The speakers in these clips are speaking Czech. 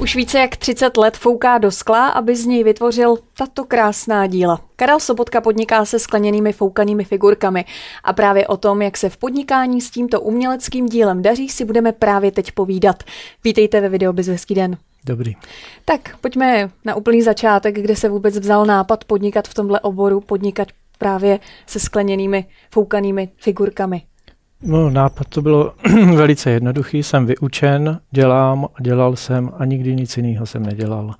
Už více jak 30 let fouká do skla, aby z něj vytvořil tato krásná díla. Karel Sobotka podniká se skleněnými foukanými figurkami a právě o tom, jak se v podnikání s tímto uměleckým dílem daří, si budeme právě teď povídat. Vítejte ve videu Hezký den. Dobrý. Tak pojďme na úplný začátek, kde se vůbec vzal nápad podnikat v tomhle oboru, podnikat právě se skleněnými foukanými figurkami. No, nápad to bylo velice jednoduchý. Jsem vyučen, dělám, dělal jsem a nikdy nic jiného jsem nedělal.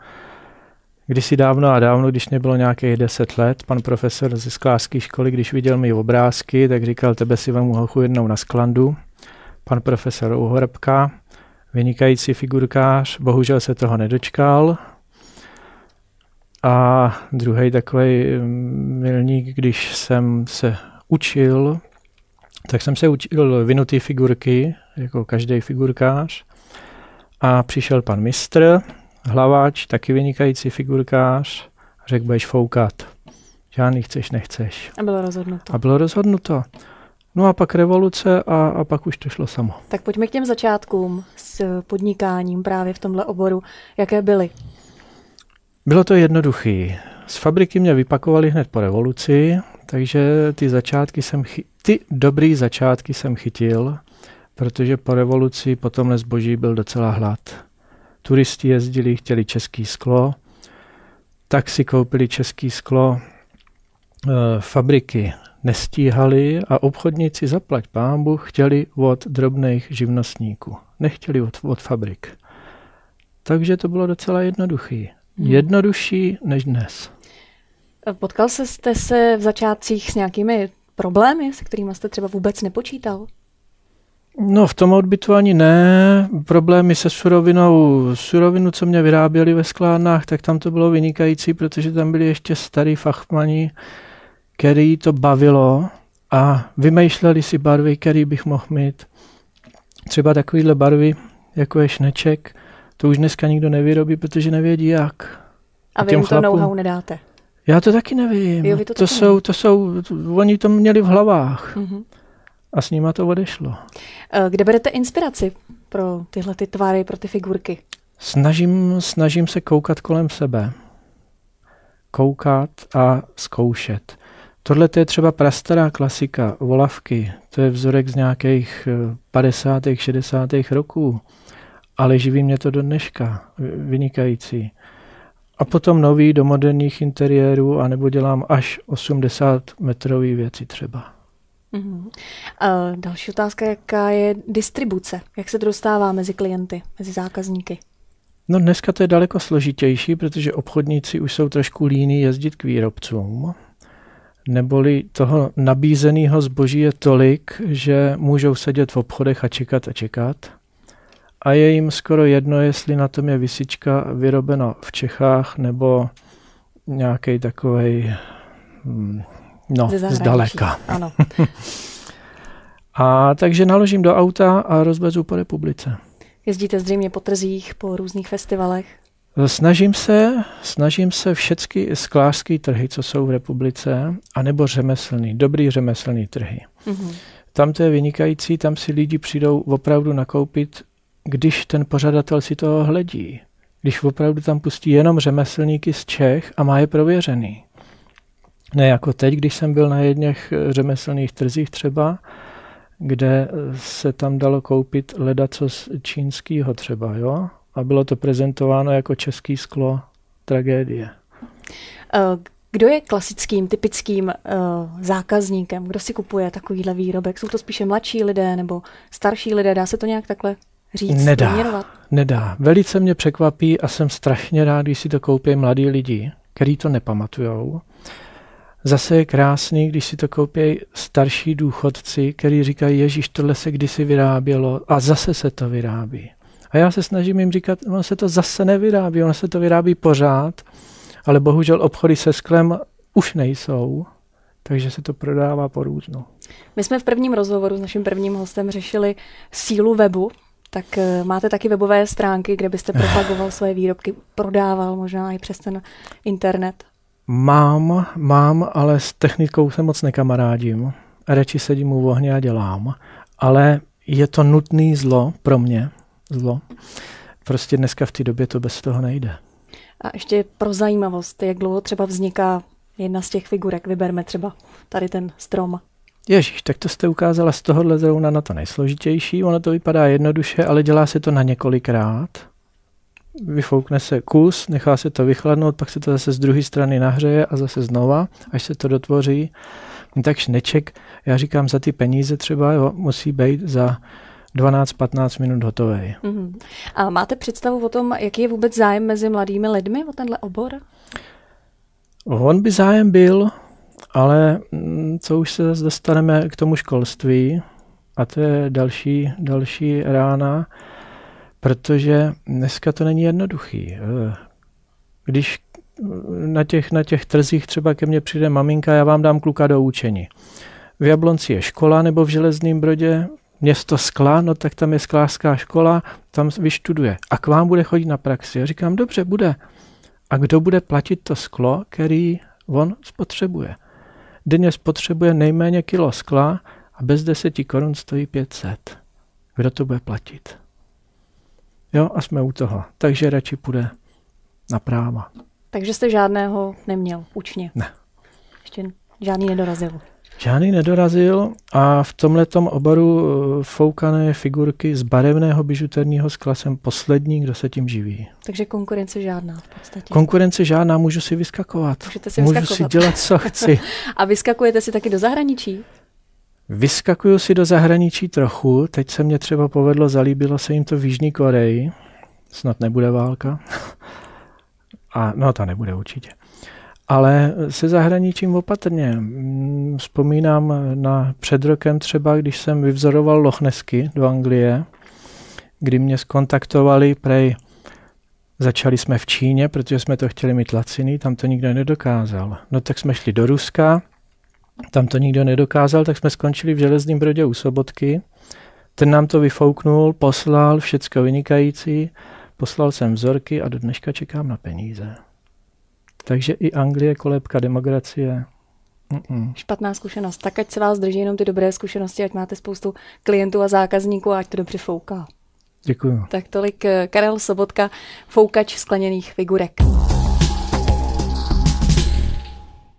Když si dávno a dávno, když mě bylo nějakých deset let, pan profesor ze sklářské školy, když viděl mi obrázky, tak říkal, tebe si vám hochu jednou na sklandu. Pan profesor Uhorbka, vynikající figurkář, bohužel se toho nedočkal. A druhý takový milník, když jsem se učil tak jsem se učil vynutý figurky, jako každý figurkář. A přišel pan mistr, hlaváč, taky vynikající figurkář, řekl, budeš foukat. Žádný chceš, nechceš. A bylo rozhodnuto. A bylo rozhodnuto. No a pak revoluce a, a pak už to šlo samo. Tak pojďme k těm začátkům s podnikáním právě v tomhle oboru. Jaké byly? Bylo to jednoduché. Z fabriky mě vypakovali hned po revoluci, takže ty začátky jsem, chy- ty dobrý začátky jsem chytil, protože po revoluci po tomhle zboží byl docela hlad. Turisti jezdili, chtěli český sklo, tak si koupili český sklo, e, fabriky nestíhali a obchodníci zaplať pámbu chtěli od drobných živnostníků. Nechtěli od, od fabrik. Takže to bylo docela jednoduchý. Hmm. Jednodušší než dnes. Potkal se jste se v začátcích s nějakými problémy, se kterými jste třeba vůbec nepočítal? No v tom odbytu ani ne. Problémy se surovinou, surovinu, co mě vyráběli ve sklárnách, tak tam to bylo vynikající, protože tam byli ještě starý fachmani, který to bavilo a vymýšleli si barvy, který bych mohl mít. Třeba takovýhle barvy, jako je šneček, to už dneska nikdo nevyrobí, protože nevědí jak. A vy jim to know-how nedáte? Já to taky nevím. Jo, to, to, taky jsou, to jsou, oni to měli v hlavách. Mm-hmm. A s nima to odešlo. Eh, kde berete inspiraci pro tyhle ty tvary, pro ty figurky? Snažím, snažím se koukat kolem sebe. Koukat a zkoušet. Tohle je třeba prastará klasika, volavky. To je vzorek z nějakých 50. Eh, 60. roků. Ale živí mě to do dneška. Vynikající a potom nový do moderních interiérů, anebo dělám až 80 metrový věci třeba. Uh-huh. A další otázka, jaká je distribuce? Jak se to dostává mezi klienty, mezi zákazníky? No dneska to je daleko složitější, protože obchodníci už jsou trošku líní jezdit k výrobcům, neboli toho nabízeného zboží je tolik, že můžou sedět v obchodech a čekat a čekat a je jim skoro jedno, jestli na tom je vysička vyrobena v Čechách nebo nějaký takový hm, no, zdaleka. Ano. a takže naložím do auta a rozvezu po republice. Jezdíte zřejmě po trzích, po různých festivalech? Snažím se, snažím se všechny sklářské trhy, co jsou v republice, anebo řemeslný, dobrý řemeslný trhy. Mm-hmm. Tam to je vynikající, tam si lidi přijdou opravdu nakoupit když ten pořadatel si toho hledí, když opravdu tam pustí jenom řemeslníky z Čech a má je prověřený. Ne jako teď, když jsem byl na jedných eh, řemeslných trzích třeba, kde eh, se tam dalo koupit ledaco z čínského třeba, jo? A bylo to prezentováno jako český sklo tragédie. Eh, kdo je klasickým, typickým uh, zákazníkem? Kdo si kupuje takovýhle výrobek? Jsou to spíše mladší lidé nebo starší lidé? Dá se to nějak takhle říct, nedá, vyměrovat? Nedá. Velice mě překvapí a jsem strašně rád, když si to koupí mladí lidi, který to nepamatujou. Zase je krásný, když si to koupí starší důchodci, který říkají, Ježíš, tohle se kdysi vyrábělo a zase se to vyrábí. A já se snažím jim říkat, ono se to zase nevyrábí, ono se to vyrábí pořád, ale bohužel obchody se sklem už nejsou, takže se to prodává po různu. My jsme v prvním rozhovoru s naším prvním hostem řešili sílu webu, tak uh, máte taky webové stránky, kde byste propagoval svoje výrobky, prodával možná i přes ten internet? Mám, mám, ale s technikou se moc nekamarádím. Radši sedím u ohně a dělám. Ale je to nutný zlo pro mě, zlo, prostě dneska v té době to bez toho nejde. A ještě pro zajímavost, jak dlouho třeba vzniká jedna z těch figurek, vyberme třeba tady ten strom. Ježíš, tak to jste ukázala z tohohle zrovna na to nejsložitější. Ono to vypadá jednoduše, ale dělá se to na několikrát. Vyfoukne se kus, nechá se to vychladnout, pak se to zase z druhé strany nahřeje a zase znova, až se to dotvoří. Tak šneček, já říkám, za ty peníze třeba jo, musí být za 12-15 minut hotový. Mm-hmm. A máte představu o tom, jaký je vůbec zájem mezi mladými lidmi o tenhle obor? On by zájem byl, ale mm, co už se zase dostaneme k tomu školství, a to je další, další rána, protože dneska to není jednoduchý. Eh, když na těch, na těch trzích třeba ke mně přijde maminka, já vám dám kluka do učení. V Jablonci je škola nebo v Železném Brodě, město skla, no tak tam je sklářská škola, tam vyštuduje. A k vám bude chodit na praxi. Já říkám, dobře, bude. A kdo bude platit to sklo, který on spotřebuje? Denně spotřebuje nejméně kilo skla a bez 10 korun stojí 500. Kdo to bude platit? Jo, a jsme u toho. Takže radši půjde na práva. Takže jste žádného neměl učně? Ne. Ještě žádný nedorazil? Žádný nedorazil a v tomhletom oboru eh, foukané figurky z barevného bižuterního skla jsem poslední, kdo se tím živí. Takže konkurence žádná v podstatě. Konkurence žádná, můžu si vyskakovat. Můžete si můžu vyskakovat. si dělat, co chci. a vyskakujete si taky do zahraničí? Vyskakuju si do zahraničí trochu. Teď se mě třeba povedlo, zalíbilo se jim to v Jižní Koreji. Snad nebude válka. A no, ta nebude určitě. Ale se zahraničím opatrně. Mm, vzpomínám na před rokem třeba, když jsem vyvzoroval lochnesky do Anglie, kdy mě skontaktovali prej Začali jsme v Číně, protože jsme to chtěli mít laciný, tam to nikdo nedokázal. No tak jsme šli do Ruska, tam to nikdo nedokázal, tak jsme skončili v Železném Brodě u Sobotky. Ten nám to vyfouknul, poslal, všecko vynikající, poslal jsem vzorky a do dneška čekám na peníze. Takže i Anglie, kolébka demokracie. Mm-mm. Špatná zkušenost. Tak ať se vás drží jenom ty dobré zkušenosti, ať máte spoustu klientů a zákazníků a ať to dobře fouká. Děkuji. Tak tolik eh, Karel Sobotka, foukač skleněných figurek.